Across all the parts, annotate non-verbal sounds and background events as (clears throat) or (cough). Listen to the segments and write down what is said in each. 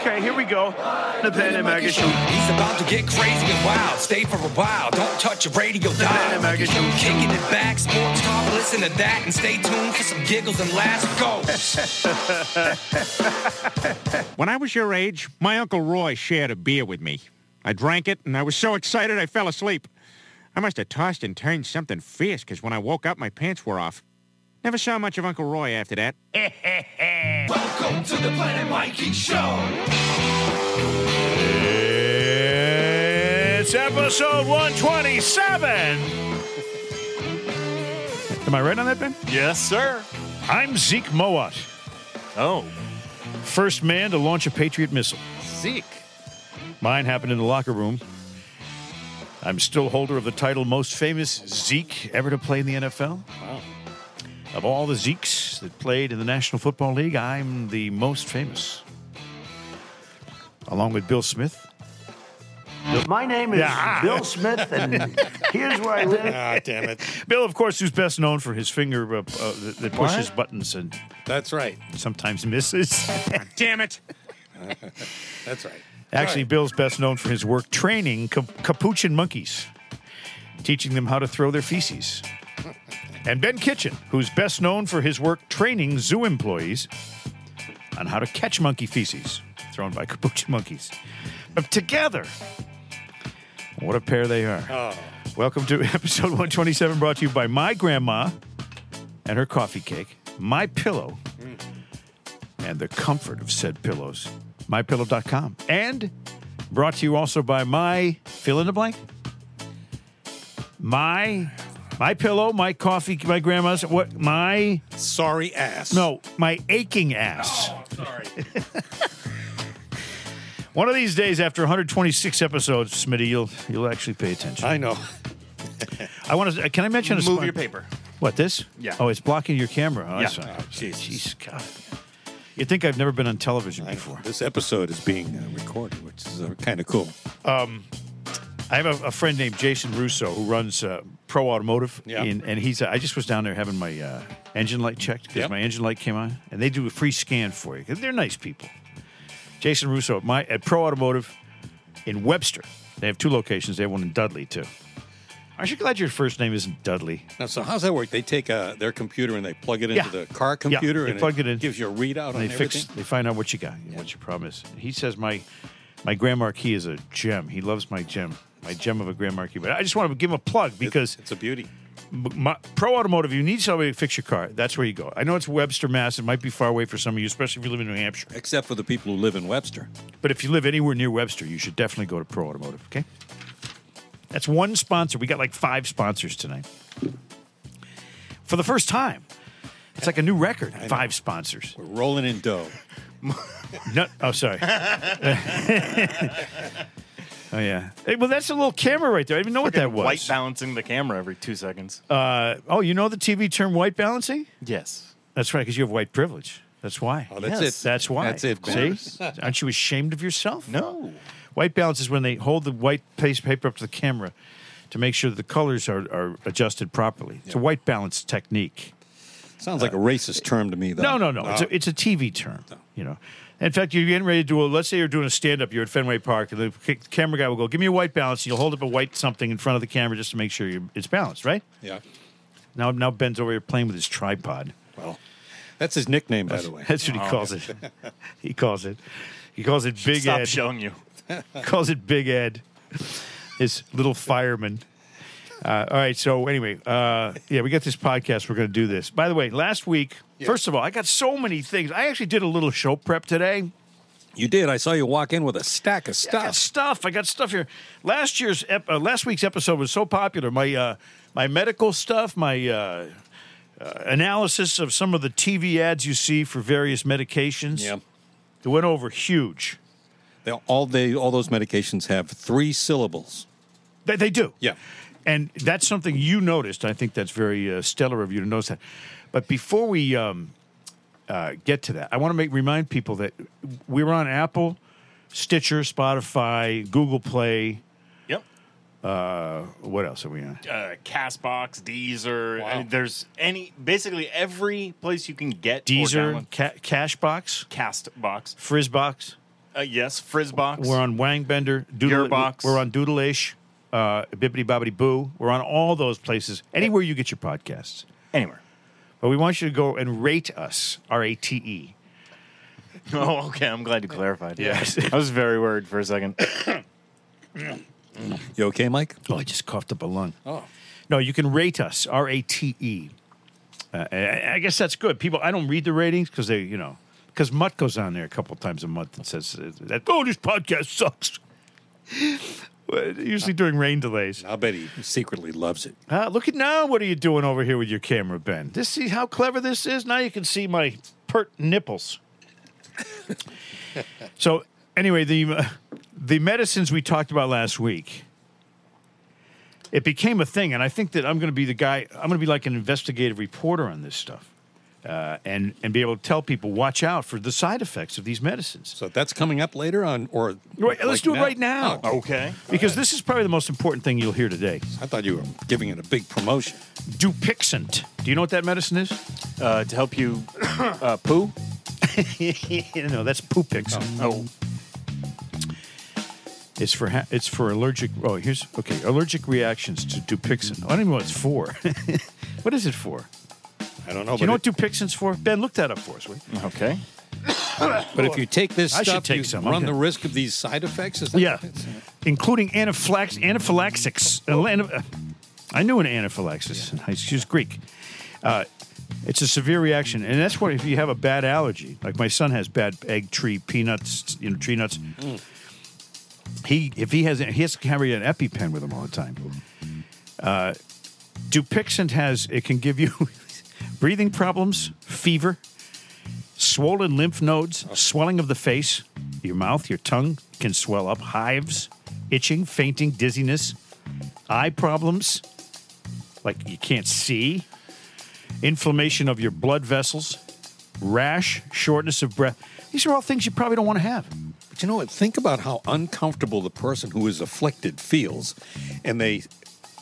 Okay, here we go. The Ben and Maggie Show. He's about to get crazy and wild. Stay for a while. Don't touch your radio Ben dial. and Maggie Show. Kicking it back, sports talk. Listen to that and stay tuned for some giggles and laughs. Go. When I was your age, my Uncle Roy shared a beer with me. I drank it, and I was so excited I fell asleep. I must have tossed and turned something fierce, because when I woke up, my pants were off. Never saw much of Uncle Roy after that. (laughs) Welcome to the Planet Mikey Show. It's episode 127. Am I right on that, Ben? Yes, sir. I'm Zeke Mowatt, Oh, first man to launch a Patriot missile. Zeke. Mine happened in the locker room. I'm still holder of the title most famous Zeke ever to play in the NFL. Wow. Of all the Zekes that played in the National Football League, I'm the most famous. Along with Bill Smith. My name is Yeah. Bill Smith, and (laughs) here's where I live. Ah, damn it. Bill, of course, who's best known for his finger uh, uh, that, that pushes buttons and That's right. sometimes misses. (laughs) Damn it! That's right. Actually, Bill's best known for his work training cap- capuchin monkeys, teaching them how to throw their feces. (laughs) And Ben Kitchen, who's best known for his work training zoo employees on how to catch monkey feces thrown by (laughs) capuchin monkeys. But together, what a pair they are. Oh. Welcome to (laughs) episode 127, brought to you by my grandma and her coffee cake, my pillow, mm. and the comfort of said pillows. MyPillow.com. And brought to you also by my fill in the blank. My my pillow, my coffee, my grandma's what my Sorry ass. no, my aching ass. Sorry. (laughs) One of these days after 126 episodes, Smitty, you'll you'll actually pay attention. I know. I want to can I mention a Move spon- your paper. What this? Yeah. Oh, it's blocking your camera. Oh, Yeah. Oh, Jesus. Jeez, God. You'd think I've never been on television I before. This episode is being uh, recorded, which is uh, kind of cool. I have a, a friend named Jason Russo who runs uh, Pro Automotive, Yeah. in, and he's. I just was down there having my uh, engine light checked because Yep. my engine light came on, and they do a free scan for you. 'cause They're nice people. Jason Russo at my at Pro Automotive in Webster. They have two locations. They have one in Dudley too. Aren't you glad your first name isn't Dudley? Now, so how's that work? They take uh, their computer and they plug it into Yeah. the car computer, they and plug it in. gives you a readout And on they fix. They find out what you got, what your problem is. He says my my Grand Marquis is a gem. He loves my gem, my gem of a Grand Marquis. But I just want to give him a plug because It's a beauty. my, Pro Automotive, you need somebody to fix your car. That's where you go. I know it's Webster, Mass. It might be far away for some of you, especially if you live in New Hampshire. Except for the people who live in Webster. But if you live anywhere near Webster, you should definitely go to Pro Automotive. Okay. That's one sponsor. We got like five sponsors tonight. For the first time, it's like a new record. Five sponsors. We're rolling in dough. (laughs) No, oh, sorry. (laughs) (laughs) oh yeah. Hey, well, that's a little camera right there. I didn't even know what that was. White balancing the camera every two seconds. Uh, oh, you know the TV term white balancing? yes. That's right, because you have white privilege. That's why. Oh, that's Yes. it. That's why. That's it. Ben. See? Aren't you ashamed of yourself? No. White balance is when they hold the white paste paper up to the camera to make sure the colors are, are adjusted properly. It's a white balance technique. Sounds like a racist term to me, though. No, no, no. It's, a, it's a TV term. You know. In fact, you're getting ready to do a. Let's say you're doing a stand-up. You're at Fenway Park, and the camera guy will go, "Give me a white balance." And you'll hold up a white something in front of the camera just to make sure you it's balanced, right? yeah. Now, now Ben's over here playing with his tripod. Well, that's his nickname, by the way. That's what he calls it. (laughs) He calls it. He calls it Big Ed Stop Ed. showing you. (laughs) calls it Big Ed, his little fireman. Uh, all right, so anyway, uh, yeah, we got this podcast. We're going to do this. By the way, last week, first of all, I got so many things. I actually did a little show prep today. You did. I saw you walk in with a stack of I got stuff. stuff. I got stuff here. Last year's, ep- uh, last week's episode was so popular. My uh, my medical stuff, my uh, uh, analysis of some of the TV ads you see for various medications. Yeah. it went over huge. They, all they all those medications have three syllables. They, they do. Yeah. And that's something you noticed. I think that's very uh, stellar of you to notice that. But before we um, uh, get to that, I want to make remind people that we were on Apple, Stitcher, Spotify, Google Play. Yep. Uh, what else are we on? Uh, Castbox, Deezer. I Wow. mean, there's any basically every place you can get Deezer, Ca- Cashbox, Castbox. Frizzbox. Uh, yes, Frizzbox. We're on Wangbender, Doodle, Gearbox. We're on Doodleish, uh, Bibbidi Bobbidi Boo. We're on all those places, anywhere you get your podcasts. anywhere. But we want you to go and rate us, R A T E. (laughs) Oh, okay. I'm glad you clarified. Yes. (laughs) I was very worried for a second. (coughs) You okay, Mike? Oh, I just coughed up a lung. Oh. No, you can rate us, R A T E. Uh, I I guess that's good. People, I don't read the ratings because they, you know, because Mutt goes on there a couple times a month and says uh, that, oh, this podcast sucks. Well, Usually during rain delays. I'll bet he secretly loves it. Uh, look at now. What are you doing over here with your camera, Ben? This see how clever this is. Now you can see my pert nipples. (laughs) so anyway, the uh, the medicines we talked about last week. It became a thing, and I think that I'm going to be the guy. I'm going to be like an investigative reporter on this stuff, uh, and and be able to tell people watch out for the side effects of these medicines. So that's coming up later on, or Right, let's like do it right now. Oh, Okay. Because this is probably the most important thing you'll hear today. I thought you were giving it a big promotion. Dupixent. Do you know what that medicine is? Uh, to help you uh, poo. (laughs) no, that's Pupixent. Oh, It's for ha- it's for allergic. Oh, here's okay. Allergic reactions to Dupixent. I don't even know what it's for. (laughs) what is it for? I don't know, Do you know what but, Dupixent's for? Ben, look that up for us. will you? okay. (coughs) but if you take this I should stuff, take you some. I'm run the gonna- risk of these side effects. Is that Yeah, including anaphylax- anaphylaxis. Uh, ana- I knew an anaphylaxis. She was Greek. Uh, it's a severe reaction, and that's what if you have a bad allergy. Like my son has bad egg tree peanuts, you know, tree nuts. He if he has he has to carry an EpiPen with him all the time. Uh, Dupixent has it can give you (laughs) breathing problems, fever, swollen lymph nodes, swelling of the face, your mouth, your tongue can swell up, hives, itching, fainting, dizziness, eye problems, like you can't see, inflammation of your blood vessels, rash, shortness of breath. These are all things you probably don't want to have. But you know what? Think about how uncomfortable the person who is afflicted feels, and they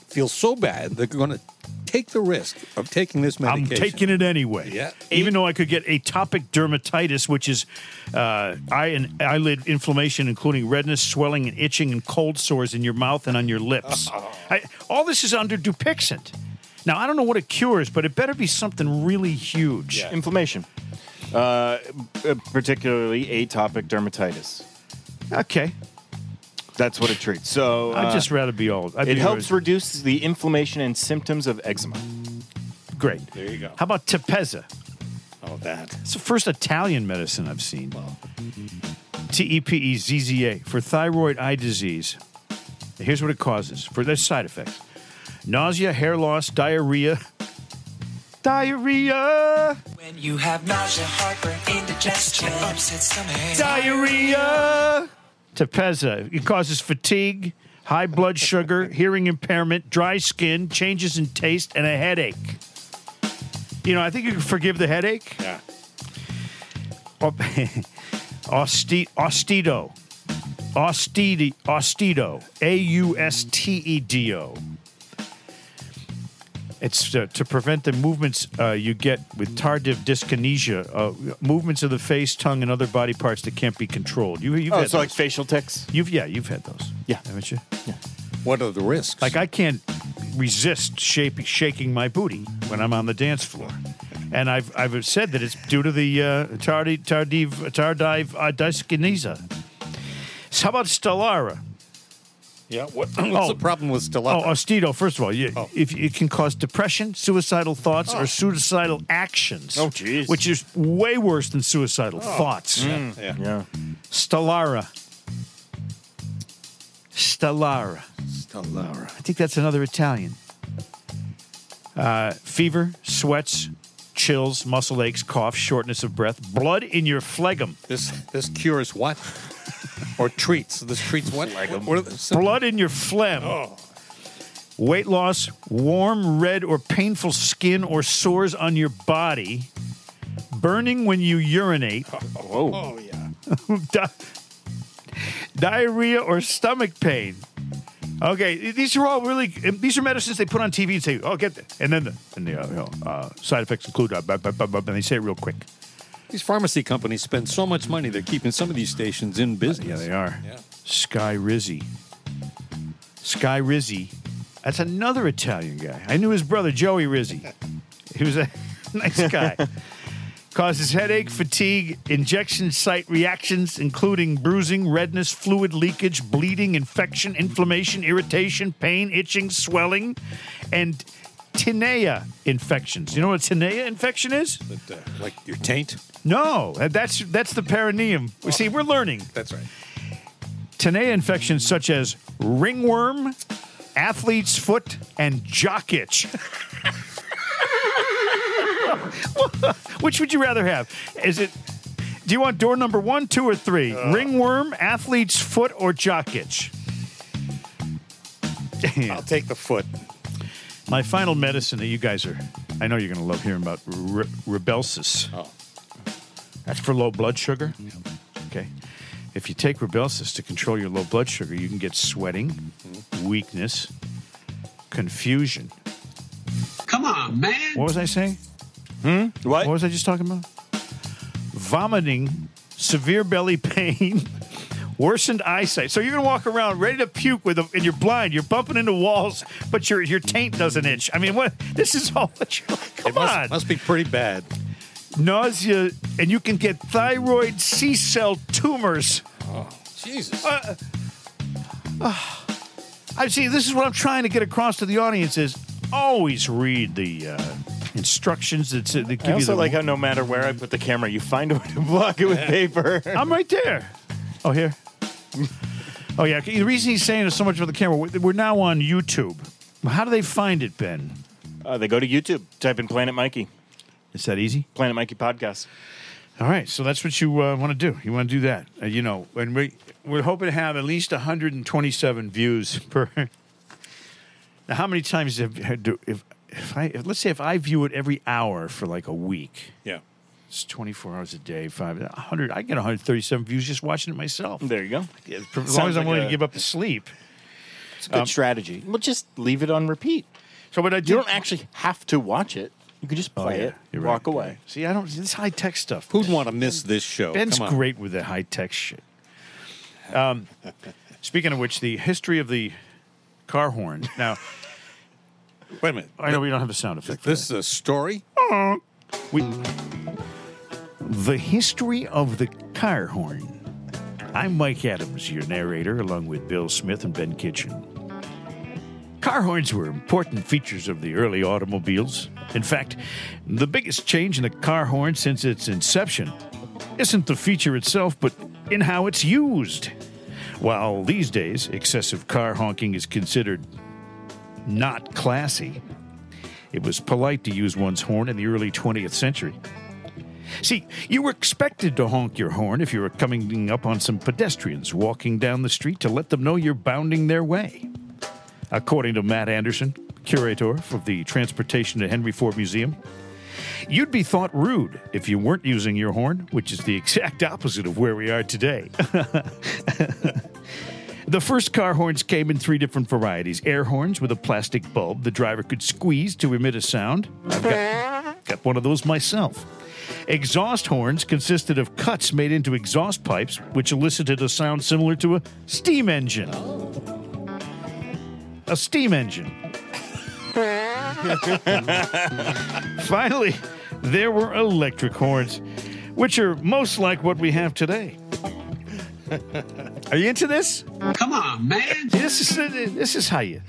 feel so bad they're going to take the risk of taking this medication. I'm taking it anyway. Yeah. Even though I could get atopic dermatitis, which is uh, eye and eyelid inflammation, including redness, swelling, and itching, and cold sores in your mouth and on your lips. I, all this is under Dupixent. Now I don't know what it cures, but it better be something really huge. Inflammation. Uh, uh, particularly atopic dermatitis. Okay. That's what it treats. So I'd uh, just rather be old. I'd it be- helps reduce the inflammation and symptoms of eczema. Great. There you go. How about Tepezza? Oh, that. It's the first Italian medicine I've seen. T E P E Z Z A for thyroid eye disease. Here's what it causes for their side effects nausea, hair loss, diarrhea. Diarrhea! When you have nausea, heartburn, indigestion, upset stomach, Diarrhea! Tepezza. It causes fatigue, high blood sugar, hearing impairment, dry skin, changes in taste, and a headache. You know, I think you can forgive the headache. Yeah. (laughs) Austedo. Austedi- Austedo. A U S T E D O. It's uh, to prevent the movements uh, you get with tardive dyskinesia, uh, movements of the face, tongue, and other body parts that can't be controlled. You, you've Oh, had so like facial tics. you've yeah, you've had those. Yeah. haven't you? What are the risks? Like I can't resist shape, shaking my booty when I'm on the dance floor, and I've I've said that it's due to the uh, tardive tardive tardive uh, dyskinesia. So how about Stellara? Yeah. What, (clears throat) what's Oh. the problem with Oh, Stellara? Austedo. First of all, you, Oh. if it can cause depression, suicidal thoughts, or suicidal actions. Oh, jeez. Which is way worse than suicidal thoughts. yeah. Yeah. Stellara. Stellara. Stellara. I think that's another Italian. Uh, fever, sweats, chills, muscle aches, cough, shortness of breath, blood in your phlegm. This this cures what? Or treats. This treats what? What the? Blood in your phlegm. Oh. Weight loss, warm, red, or painful skin or sores on your body, burning when you urinate, Whoa. Oh yeah. (laughs) di- diarrhea, or stomach pain. Okay, these are all really. These are medicines they put on TV and say, "Oh, get that," and then the and the uh, you know, uh, side effects include, uh, and they say it real quick. These pharmacy companies spend so much money, they're keeping some of these stations in business. Yeah, they are. Yeah. Sky Rizzi. Sky Rizzi. That's another Italian guy. I knew his brother, Joey Rizzi. He was a (laughs) nice guy. Causes headache, fatigue, injection site reactions, including bruising, redness, fluid leakage, bleeding, infection, inflammation, irritation, pain, itching, swelling, and tinea infections. You know what a tinea infection is? But, uh, like your taint? No, that's that's the perineum. We see, we're learning. That's right. Tinea infections such as ringworm, athlete's foot, and jock itch. (laughs) Which would you rather have? Is it? Do you want door number one, two, or three? ringworm, athlete's foot, or jock itch? I'll take the foot. My final medicine that you guys are, I know you're going to love hearing about Re- Rybelsus. Oh. That's for low blood sugar. Okay. If you take Rybelsus to control your low blood sugar, you can get sweating, weakness, confusion. Come on, man. What was I saying? Hmm? What? What was I just talking about? Vomiting, severe belly pain, worsened eyesight. So you're gonna walk around ready to puke with, a, and you're blind. You're bumping into walls, but your your taint doesn't itch. I mean, what? This is all (laughs) what you're like. Come It must, on. must be pretty bad. Nausea, and you can get thyroid C cell tumors. Oh, Jesus. I see. This is what I'm trying to get across to the audience: is always read the uh, instructions that, that give I you also the like how no matter where I put the camera, you find a way to block it with paper. I'm right there. Oh, here. (laughs) Oh, yeah. The reason he's saying so much about the camera, we're now on YouTube. How do they find it, Ben? Uh, they go to YouTube, type in Planet Mikey, Is that easy? Planet Mikey podcast. All right. So that's what you uh, want to do. You want to do that. Uh, you know, and we, we're hoping to have at least 127 views (laughs) per. Now, how many times have have do if if I if, let's say if I view it every hour for like a week, Yeah. It's 24 hours a day, five 100. I get 137 views just watching it myself. There you go. Yeah, as long Sounds as I'm like willing a- to give up the sleep. It's a good strategy. Well, just leave it on repeat. So what I You do don't actually have to watch it. You can just Oh, play yeah. it, You're walk right. away. See, I don't. This high tech stuff. Who'd want to miss this show? Ben's Come on. great with the high tech shit. Um, (laughs) speaking of which, the history of the car horn. Now, Wait a minute. I know we don't have a sound effect. for This is a story? that. we, the history of the car horn. I'm Mike Adams, your narrator, along with Bill Smith and Ben Kitchen. Car horns were important features of the early automobiles. In fact, the biggest change in a car horn since its inception isn't the feature itself, but in how it's used. While these days excessive car honking is considered not classy, it was polite to use one's horn in the early 20th century. See, you were expected to honk your horn if you were coming up on some pedestrians walking down the street to let them know you're bounding their way. According to Matt Anderson, curator of the Transportation to Henry Ford Museum, you'd be thought rude if you weren't using your horn, which is the exact (laughs) opposite of where we are today. (laughs) The first car horns came in three different varieties air horns with a plastic bulb the driver could squeeze to emit a sound. I've got, got one of those myself. Exhaust horns consisted of cuts made into exhaust pipes, which elicited a sound similar to a steam engine. A steam engine. (laughs) Finally, there were electric horns, which are most like what we have today. Are you into this? Come on, man. This is this is how you.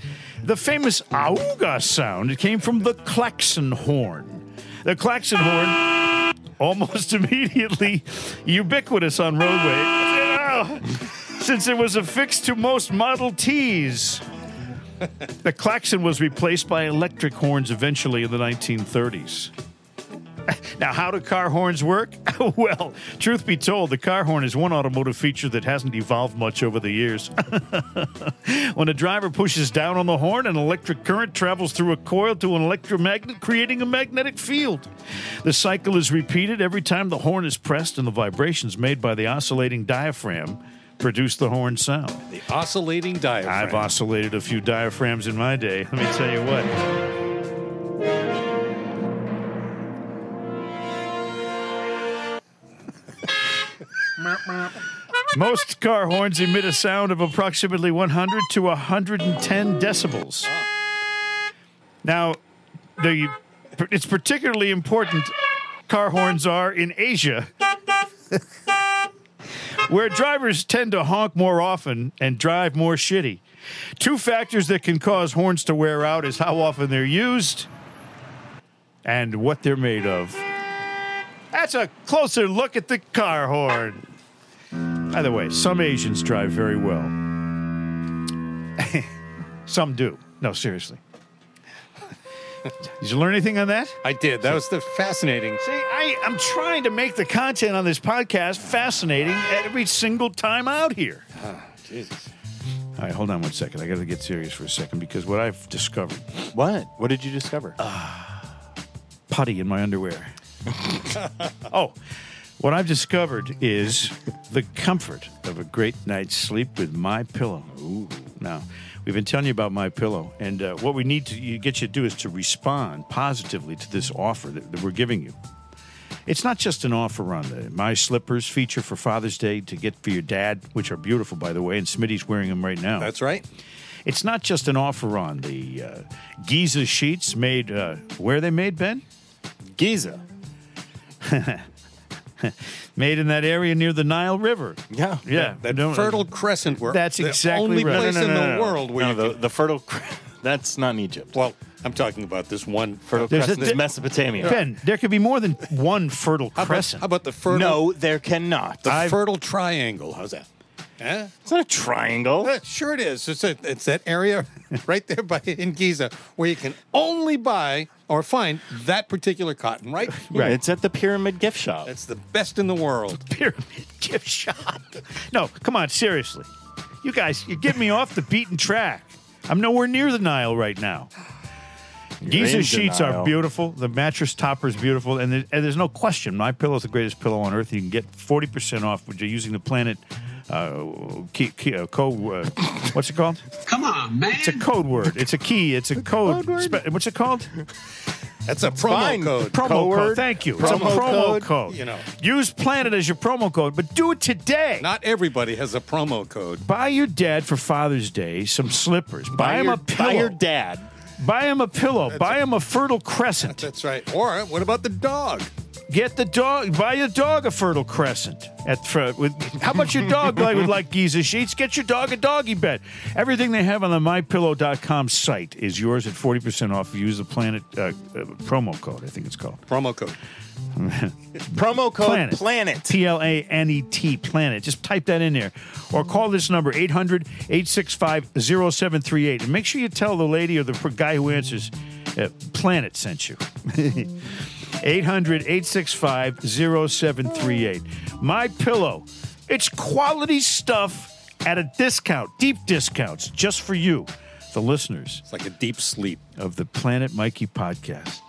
The famous auga sound came from the klaxon horn. The klaxon horn, almost (laughs) immediately ubiquitous on roadway, since it was affixed to most Model Ts. The klaxon was replaced by electric horns eventually in the 1930s. (laughs) Now, how do car horns work? (laughs) well, truth be told, the car horn is one automotive feature that hasn't evolved much over the years. (laughs) when a driver pushes down on the horn, an electric current travels through a coil to an electromagnet, creating a magnetic field. The cycle is repeated every time the horn is pressed, and the vibrations made by the oscillating diaphragm produce the horn sound. The oscillating diaphragm. I've oscillated a few diaphragms in my day. Let me tell you what. Most car horns emit a sound of approximately 100 to 110 decibels. Now, the, it's particularly important car horns are in Asia, where drivers tend to honk more often and drive more shitty. Two factors that can cause horns to wear out is how often they're used and what they're made of. That's a closer look at the car horn. By the way, some Asians drive very well. (laughs) some do. No, seriously. Did you learn anything on that? I did. That was the fascinating. See, I, I'm trying to make the content on this podcast fascinating every single time out here. Ah, Jesus. All right, hold on one second. I got to get serious for a second because what I've discovered What? What did you discover? (sighs) putty in my underwear. (laughs) oh, what I've discovered is the comfort of a great night's sleep with my pillow. Ooh. Now, we've been telling you about my pillow, and uh, what we need to you- get you to do is to respond positively to this offer that, that we're giving you. It's not just an offer on the My Slippers feature for Father's Day to get for your dad, which are beautiful, by the way, and Smitty's wearing them right now. That's right. It's not just an offer on the uh, Giza sheets made. Uh, where are they made, Ben? Giza. (laughs) Made in that area near the Nile River. Yeah. Yeah, That no, fertile crescent where That's the exactly only right. place No, no, in the no, no. world where no, you the, can- the fertile. cre- (laughs) That's not in Egypt. well, I'm talking about this one fertile There's crescent is di- Mesopotamia. Ben, there could be more than one fertile How about, crescent. how about the fertile? No, there cannot. the I've- fertile triangle. How's that? Huh? It's not a triangle. Uh, sure it is. It's, a, it's that area (laughs) right there by in Giza where you can only buy or find that particular cotton. Right. Yeah, It's at the Pyramid Gift Shop. That's the best in the world. (laughs) Pyramid gift shop. No, come on, seriously. You guys, you get me off the beaten track. I'm nowhere near the Nile right now. Giza in sheets are beautiful. The mattress topper is beautiful, and, there, and there's no question. My pillow is the greatest pillow on earth. You can get 40% off when you're using the Planet key, key, uh, code. Uh, what's it called? Come on, man. It's a code word. It's a key. It's a code. Spe- what's it called? That's a promo fine. code. Promo Code code. Thank you. it's a promo promo code, code. you know. Use Planet as your promo code, but do it today. Not everybody has a promo code. Buy your dad for Father's Day some slippers. Buy, Buy him your, a pillow. buy your dad. Buy him a pillow. Buy him a fertile crescent. That's right. Or what about the dog? Get the dog. Buy your dog a fertile crescent. At for, with, how about your dog like would like Giza sheets? Get your dog a doggy bed. Everything they have on the MyPillow.com site is yours at forty percent off. If you use the Planet uh, uh, promo code. I think it's called Promo code. (laughs) Promo code Planet. Planet. P L A N E T, Planet. Just type that in there. Or call this number, 800 865 0738. And make sure you tell the lady or the guy who answers, uh, Planet sent you. (laughs) 800 865 0738. My Pillow. It's quality stuff at a discount, deep discounts, just for you, the listeners It's like a deep sleep. of the Planet Mikey podcast.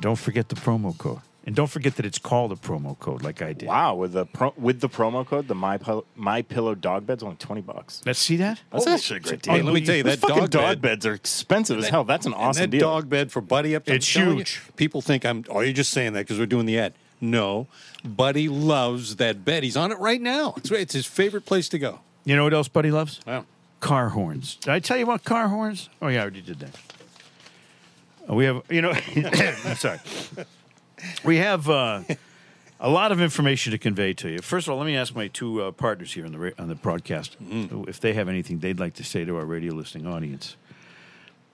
Don't forget the promo code. And don't forget that it's called a promo code, like I did. Wow, with the pro, with the promo code, the my Pillow, my pillow dog bed's only twenty bucks. Let's see that. That's actually a great deal. Hey, let me tell you, that fucking dog dog, bed- beds are expensive as hell. That's an awesome and that deal. dog bed for Buddy up. I'm It's telling you, huge. people think I'm. Oh, you're just saying that because we're doing the ad. No, Buddy loves that bed. He's on it right now. It's, it's his favorite place to go. You know what else Buddy loves? Wow. Car horns. Did I tell you about car horns? Oh yeah, I already did that. We have, you know, (coughs) I'm sorry. We have uh, a lot of information to convey to you. First of all, let me ask my two uh, partners here on the ra- on the broadcast if they have anything they'd like to say to our radio listening audience.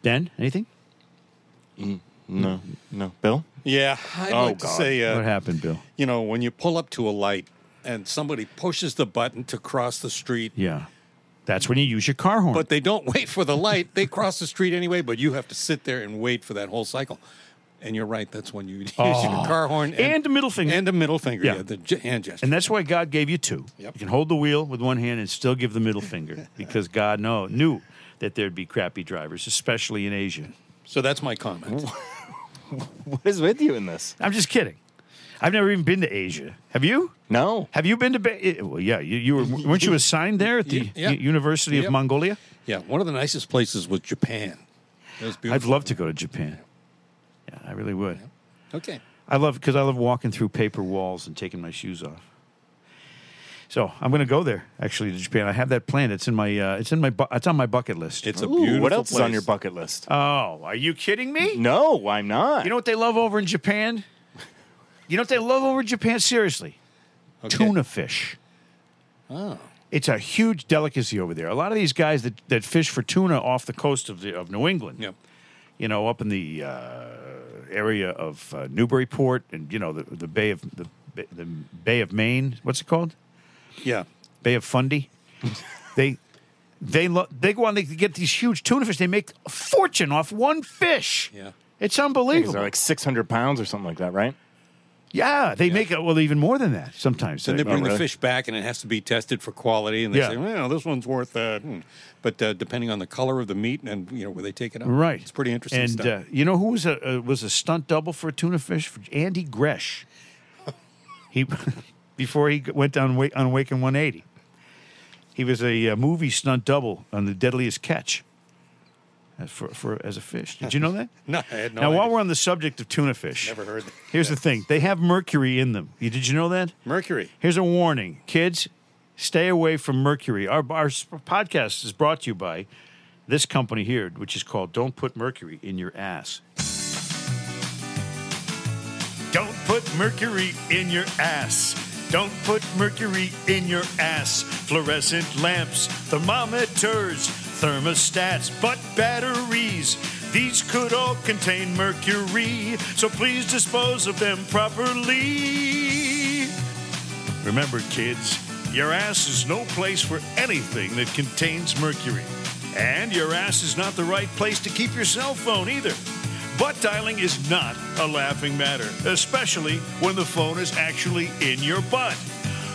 Ben, anything? No, no, Bill. Yeah, I'd Oh, like to God. say, uh, what happened, Bill? you know, when you pull up to a light and somebody pushes the button to cross the street, Yeah, that's when you use your car horn. but they don't wait for the light. They cross the street anyway, but you have to sit there and wait for that whole cycle. And you're right. That's when you (laughs) use your car horn Oh. And a middle finger. and a middle finger. Yeah. Yeah, the ge- hand gesture. And that's why God gave you two. Yep. You can hold the wheel with one hand and still give the middle finger (laughs) because God know, knew that there'd be crappy drivers, especially in Asia. so that's my comment. (laughs) What is with you in this? I'm just kidding. I've never even been to Asia. Have you? No. Have you been to? Ba- eh, well, yeah. You, you were. Weren't you assigned there at the Yeah. U- University of Mongolia? Yeah, one of the nicest places was Japan. It was I'd love to go to Japan. Yeah, I really would. Okay. I love because I love walking through paper walls and taking my shoes off. So I'm going to go there actually to Japan. I have that planned. It's in my uh, it's in my bu- it's on my bucket list. It's a Ooh, beautiful what else is on your bucket list? oh, are you kidding me? no, I'm not. You know what they love over in Japan? You know what they love over in Japan? Seriously, Okay. tuna fish. Oh. It's a huge delicacy over there. A lot of these guys that, that fish for tuna off the coast of the, of New England, Yep. you know, up in the uh, area of uh, Newburyport and you know the the Bay of the the Bay of Maine. What's it called? Yeah. Bay of Fundy. they they lo- they go on. They get these huge tuna fish. They make a fortune off one fish. Yeah. It's Because unbelievable. they're like 600 pounds or something like that, right? Yeah, they make it well even more than that sometimes. Then they bring the really? fish back, and it has to be tested for quality. And they Yeah. say, "Well, this one's worth that." Hmm. But uh, depending on the color of the meat and you know where they take it out, Right, It's pretty interesting And stuff. uh, you know who was a uh, was a stunt double for a tuna fish? Andy Gresh. He (laughs) before he went down on Waken 180. He was a uh, movie stunt double on the Deadliest Catch. As for, for as a fish, did you (laughs) know that? no, I had no now, while we're on the subject of tuna fish, Never heard that. Here's the thing: they have mercury in them. You, did you know that? Mercury. Here's a warning, kids: stay away from mercury. Our, our podcast is brought to you by this company here, which is called "Don't Put Mercury in Your Ass." Don't put mercury in your ass. Don't put mercury in your ass. Fluorescent lamps, thermometers, thermostats, but batteries. These could all contain mercury, so please dispose of them properly. Remember, kids, your ass is no place for anything that contains mercury. And your ass is not the right place to keep your cell phone either. Butt dialing is not a laughing matter, especially when the phone is actually in your butt.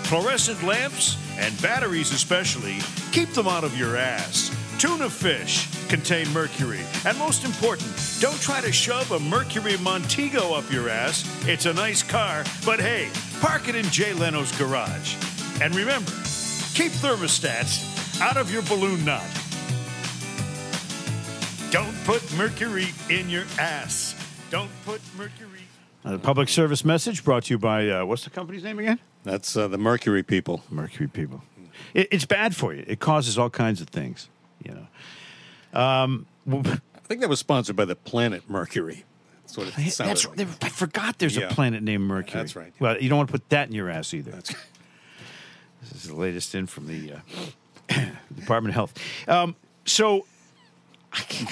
Fluorescent lamps and batteries, especially, keep them out of your ass. Tuna fish contain mercury. And most important, don't try to shove a Mercury Montego up your ass. It's a nice car, but hey, park it in Jay Leno's garage. And remember, keep thermostats out of your balloon knot. Don't put mercury in your ass. Don't put mercury. A public service message brought to you by uh, what's the company's name again? That's uh, the Mercury people. Mercury people. It, it's bad for you. It causes all kinds of things. You know. Um, I think that was sponsored by the planet Mercury. That's what it sounded that's like. I forgot. There's Yeah. a planet named Mercury. That's right. Well, you don't want to put that in your ass either. That's- This is the latest in from the uh, (coughs) Department of Health. Um, so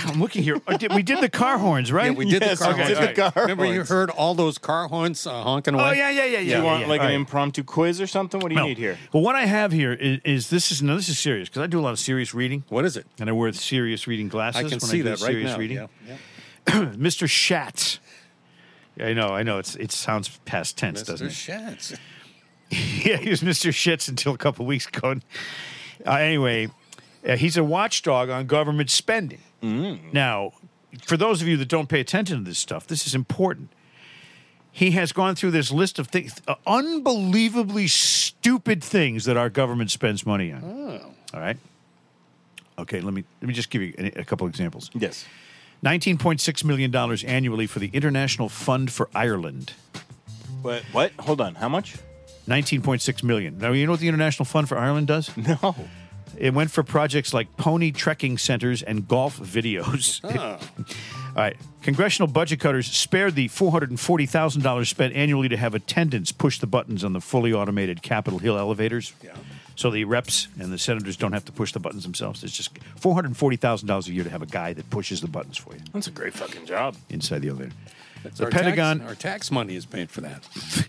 I'm looking here. Uh, did- We did the car horns, right? Yeah, we did Yes, the car we did horns. the Right. car Remember, you horns. heard all those car horns uh, honking away? Oh yeah, yeah, yeah, yeah. Do you want yeah. like All an right. impromptu quiz or something? What do you No. need here? Well, what I have here is, is this is no, this is serious because I do a lot of serious reading, What is it? and I wear serious reading glasses. I can when see do that right serious now. Reading. Yeah, yeah. (clears throat) Mr. Schatz. I know, I know. It's it sounds past tense, doesn't Mr. it? Schatz. (laughs) yeah, he was Mr. Shits until a couple weeks ago. Uh, anyway, uh, he's a watchdog on government spending. Now, for those of you that don't pay attention to this stuff, this is important. He has gone through this list of things, uh, unbelievably stupid things that our government spends money on. All right. Okay, let me let me just give you a, a couple examples. Yes. Nineteen point six million dollars annually for the International Fund for Ireland. What? What? Hold on. How much? 19.6 million. Now, you know what the International Fund for Ireland does? No. It went for projects like pony trekking centers and golf videos. (laughs) All right. Congressional budget cutters spared the $440,000 spent annually to have attendants push the buttons on the fully automated Capitol Hill elevators. Yeah. So the reps and the senators don't have to push the buttons themselves. It's just $440,000 a year to have a guy that pushes the buttons for you That's a great fucking job. inside the elevator. The Our Pentagon, Tax, our tax money is paid for that. (laughs)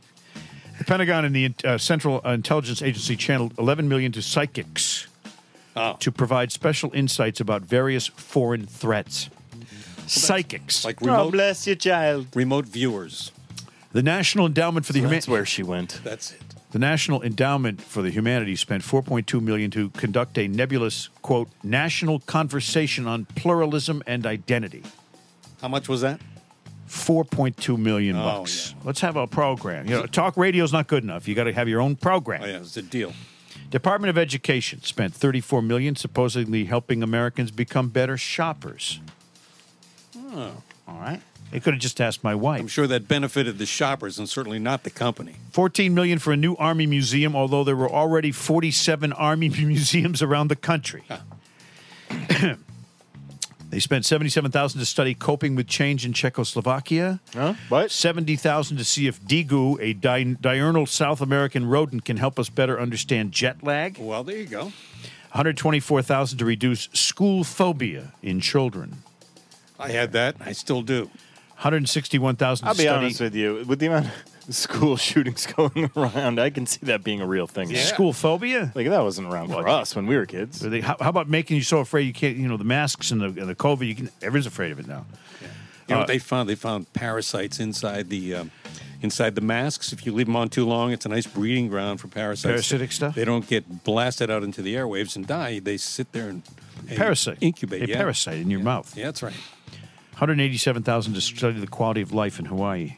the Pentagon and the uh, Central Intelligence Agency channeled 11 million to psychics Oh. to provide special insights about various foreign threats. Psychics. Like Oh, remote, bless you, child. remote viewers. the National Endowment for the That's Humanities. where she went. That's it. The National Endowment for the Humanities spent 4.2 million to conduct a nebulous quote national conversation on pluralism and identity. How much was that? 4.2 million Oh, bucks. yeah. Let's have a program. You know, talk radio's not good enough. You got to have your own program. Oh, yeah, it's a deal. Department of Education spent 34 million supposedly helping Americans become better shoppers. Oh. All right. They could have just asked my wife. I'm sure that benefited the shoppers and certainly not the company. 14 million for a new army museum, although there were already 47 army (laughs) museums around the country. (clears throat) they spent 77,000 to study coping with change in Czechoslovakia. Huh? What? 70,000 to see if degu, a di- diurnal South American rodent, can help us better understand jet lag. Well, there you go. 124,000 to reduce school phobia in children. I had that. I still do. 161,000 I'll to be study honest with you. With the amount of school shootings (laughs) going around, I can see that being a real thing. school phobia. Like that wasn't around for us when we were kids. They- how, how about making you so afraid you can't? You know, the masks and the, and the COVID. You can. Everyone's afraid of it now. You know Uh, what they found? They found parasites inside the um, inside the masks. If you leave them on too long, it's a nice breeding ground for parasites. Parasitic stuff? They don't get blasted out into the airwaves and die. They sit there and, and Parasite. incubate. A yeah. parasite in your Yeah. mouth. Yeah, that's right. 187,000 to study the quality of life in Hawaii.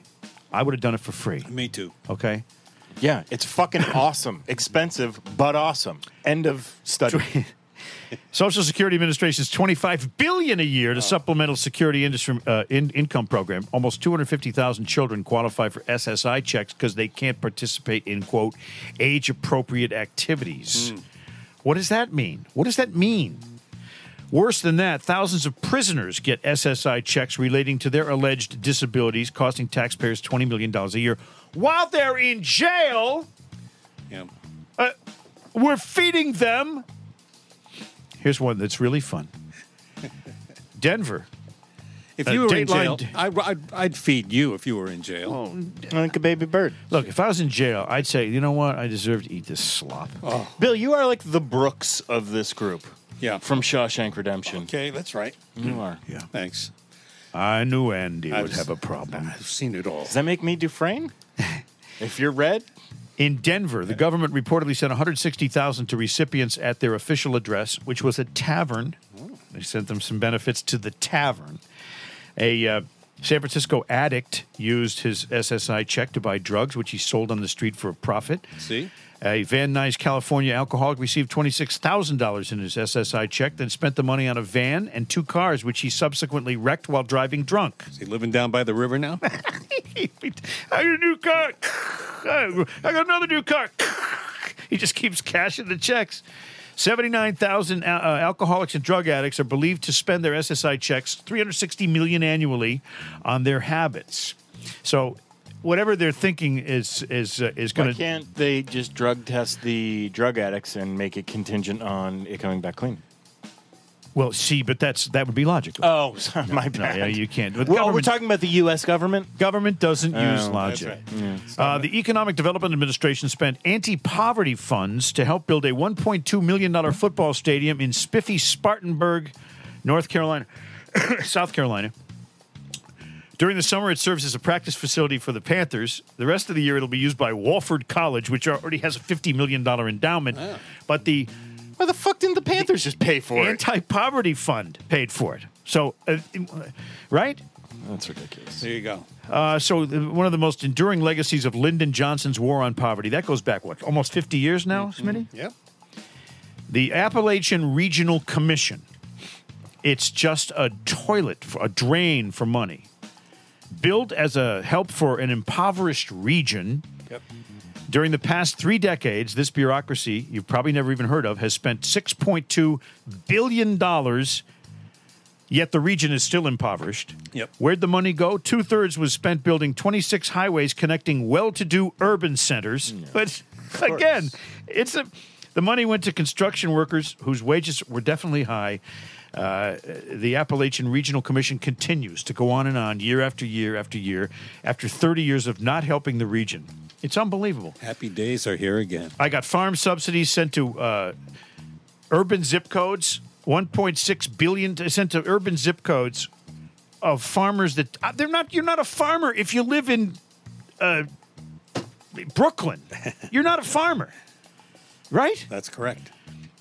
I would have done it for free. Me too. Okay. Yeah, it's fucking (coughs) awesome. Expensive, but awesome. End of study. (laughs) Social Security Administration's 25 billion a year to supplemental security industry uh, in, income program. Almost 250,000 children qualify for SSI checks because they can't participate in quote age appropriate activities. What does that mean? What does that mean? Worse than that, thousands of prisoners get SSI checks relating to their alleged disabilities, costing taxpayers $20 million a year while they're in jail. Yeah. Uh, we're feeding them. Here's one that's really fun. Denver. If Uh, you were in jail, I, I'd, I'd feed you if you were in jail. like a baby bird. Look, if I was in jail, I'd say, you know what? I deserve to eat this slop. Bill, you are like the Brooks of this group. Yeah. From Shawshank Redemption. Okay, that's right. You are. Yeah. Thanks. I knew Andy would I've- have a problem. I've seen it all. Does that make me Dufresne? (laughs) if you're red, In Denver, the government reportedly sent 160,000 to recipients at their official address, which was a tavern. They sent them some benefits to the tavern. A uh, San Francisco addict used his SSI check to buy drugs, which he sold on the street for a profit. See? A Van Nuys, California alcoholic received $26,000 in his SSI check, then spent the money on a van and two cars, which he subsequently wrecked while driving drunk. Is he living down by the river now? (laughs) I got a new car. I got another new car. He just keeps cashing the checks. 79,000 uh, uh, alcoholics and drug addicts are believed to spend their SSI checks 360 million annually on their habits. So whatever they're thinking is is uh, is why going to can't they just drug test the drug addicts and make it contingent on it coming back clean? Well, see, but that's that would be logical. Oh, (laughs) sorry, my no, bad. yeah, you can't. But well, we're talking about the U.S. government. Government doesn't use Oh, logic. that's Uh, the Economic Development Administration spent anti poverty funds to help build a $1.2 million football stadium in spiffy Spartanburg, North Carolina, (coughs) South Carolina. During the summer, it serves as a practice facility for the Panthers. The rest of the year, it'll be used by Wofford College, which already has a $50 million endowment. But the Why the fuck didn't the Panthers just pay for it? anti poverty fund paid for it. So, uh, right? That's ridiculous. there you go. Uh, so the, one of the most enduring legacies of Lyndon Johnson's war on poverty that goes back what almost 50 years now, Smitty. Yep. The Appalachian Regional Commission. It's just a toilet, for, a drain for money. Built as a help for an impoverished region. Yep. During the past three decades, this bureaucracy, you've probably never even heard of, has spent $6.2 billion, yet the region is still impoverished. Yep. Where'd the money go? Two thirds was spent building 26 highways connecting well to do urban centers. But again, it's a, the money went to construction workers whose wages were definitely high. Uh, the Appalachian Regional Commission continues to go on and on year after year after year after 30 years of not helping the region. It's unbelievable. Happy days are here again. I got farm subsidies sent to uh, urban zip codes, 1.6 billion to, sent to urban zip codes of farmers that uh, they're not. You're not a farmer if you live in uh, Brooklyn. (laughs) You're not a farmer, right? That's correct.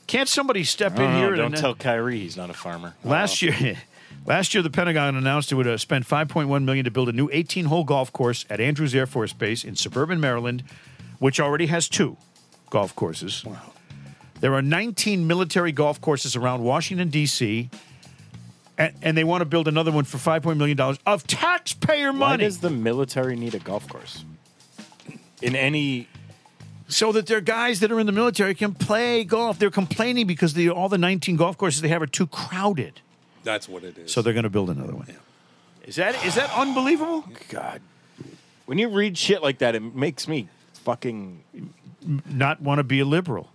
Can't somebody step in Oh, here? don't and, uh, tell Kyrie he's not a farmer. Last year, (laughs) last year the Pentagon announced it would uh, spend 5.1 million to build a new 18-hole golf course at Andrews Air Force Base in suburban Maryland, which already has two golf courses. Wow. There are 19 military golf courses around Washington D.C. and, and they want to build another one for five point million dollars of taxpayer money. Why does the military need a golf course? In any so that their guys that are in the military can play golf. They're complaining because the, all the nineteen golf courses they have are too crowded. That's what it is. So they're going to build another one. Is that is that unbelievable? God, when you read shit like that, it makes me fucking. Not want to be a liberal.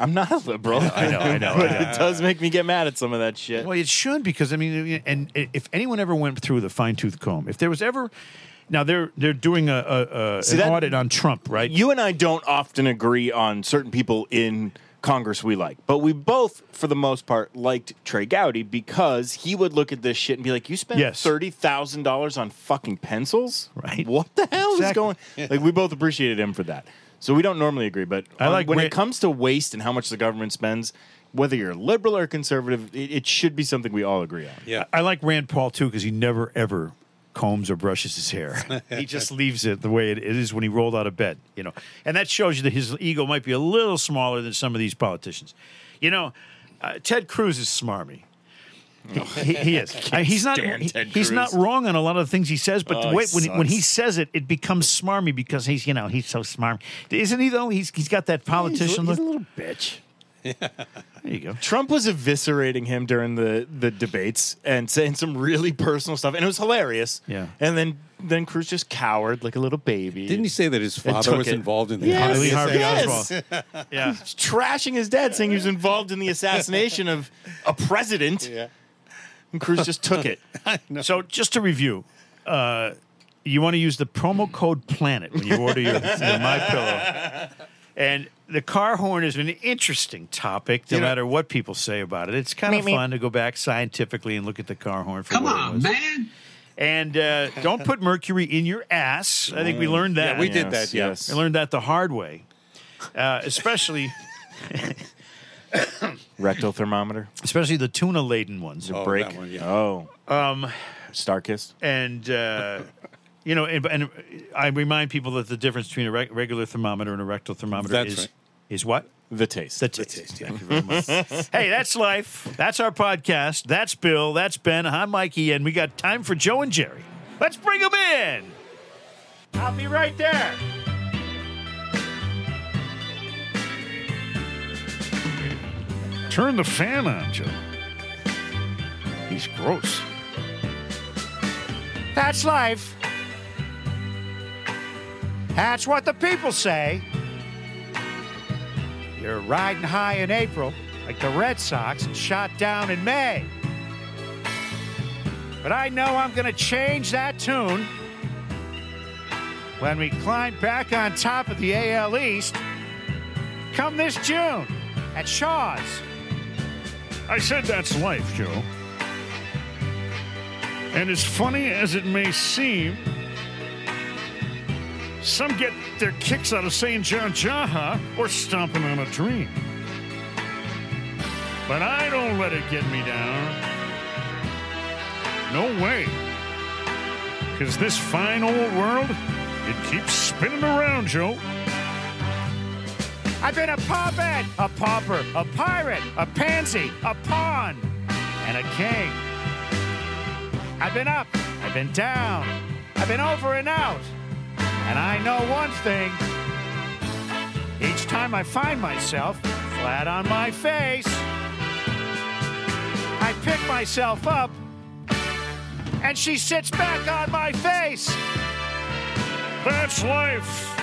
I'm not a liberal. (laughs) I know, I know, (laughs) but I know. it does make me get mad at some of that shit. Well, it should because I mean, and if anyone ever went through the fine tooth comb, if there was ever, now they're they're doing a, a, a See, an that- audit on Trump, right? You and I don't often agree on certain people in Congress we like, but we both, for the most part, liked Trey Gowdy because he would look at this shit and be like, "You spent Yes. thirty thousand dollars on fucking pencils, Right. What the hell is Exactly. going?" (laughs) Like we both appreciated him for that. So we don't normally agree, but I on- like when Ra- it comes to waste and how much the government spends, whether you're liberal or conservative, it, it should be something we all agree on. yeah. I like Rand Paul too because he never ever combs or brushes his hair. (laughs) he just leaves it the way it is when he rolled out of bed, you know. And that shows you that his ego might be a little smaller than some of these politicians. You know, uh, Ted Cruz is smarmy. (laughs) He, he is. I mean, he's not. he- he's not wrong on a lot of the things he says, but Oh, the he way when he, when he says it, it becomes smarmy because he's you know he's so smart, isn't he? Though he's he's got that politician he's, a look. little bitch. (laughs) There you go. Trump was eviscerating him during the, the debates and saying some really personal stuff, and it was hilarious. Yeah. And then then Cruz just cowered like a little baby. Didn't he say that his father took was it. involved in the Yes, Lee Harvey yes. Oswald. (laughs) Yeah. He's trashing his dad, saying he was involved in the assassination of a president. Yeah. And Cruz just took it. (laughs) So just to review, uh, you want to use the promo code Planet when you order your, your My Pillow, and the car horn is an interesting topic. No You know- matter what people say about it, it's kind of fun to go back scientifically and look at the car horn. For Come what it on, was. man. And uh, don't put mercury in your ass. I think we learned that. Yeah, we did that. Yes. I learned that the hard way, uh, especially (laughs) Rectal thermometer. especially the tuna laden ones. Oh, Break. that one, yeah. Oh. Um. Starkist. and uh, you know, and, and I remind people that the difference between a reg- regular thermometer and a rectal thermometer That's is right. is what The taste. the taste. Thank you very much. (laughs) hey, that's life. That's our podcast. That's Bill. That's Ben. I'm Mikey, and we got time for Joe and Jerry. Let's bring them in. I'll be right there. Turn the fan on, Joe. He's gross. That's life. That's what the people say. You're riding high in April, like the Red Sox, and shot down in May. But I know I'm going to change that tune when we climb back on top of the AL East come this June at Shaw's. I said that's life, Joe. And as funny as it may seem, some get their kicks out of saying John Jaha or stomping on a dream. But I don't let it get me down. No way. Because this fine old world, it keeps spinning around, Joe. I've been a puppet, a pauper, a pirate, a pansy, a pawn, and a king. I've been up, I've been down, I've been over and out. And I know one thing. Each time I find myself flat on my face, I pick myself up, and she sits back on my face. That's life,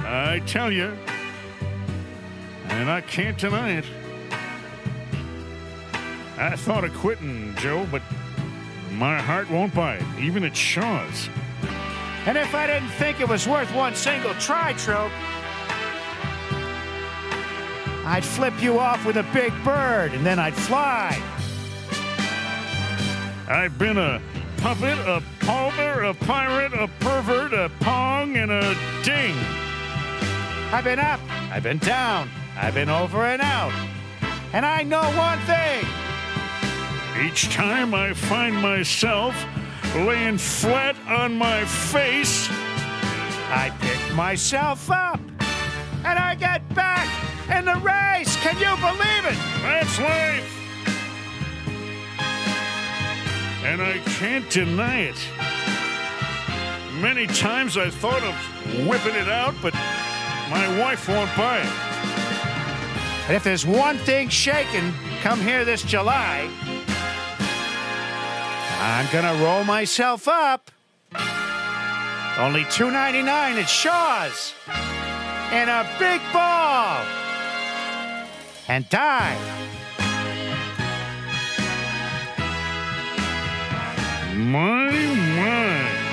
I tell you. And I can't deny it. I thought of quitting, Joe, but my heart won't buy it, even at Shaw's. And if I didn't think it was worth one single try, Trope, I'd flip you off with a big bird and then I'd fly. I've been a puppet, a palmer, a pirate, a pervert, a pong, and a ding. I've been up, I've been down, I've been over and out. And I know one thing. Each time I find myself laying flat on my face, I picked myself up and I get back in the race. Can you believe it? That's life. and I can't deny it. Many times I thought of whipping it out, but my wife won't buy it. And if there's one thing shaking come here this July, I'm gonna roll myself up. Only $2.99 at Shaw's. In a big ball. And die. My, my.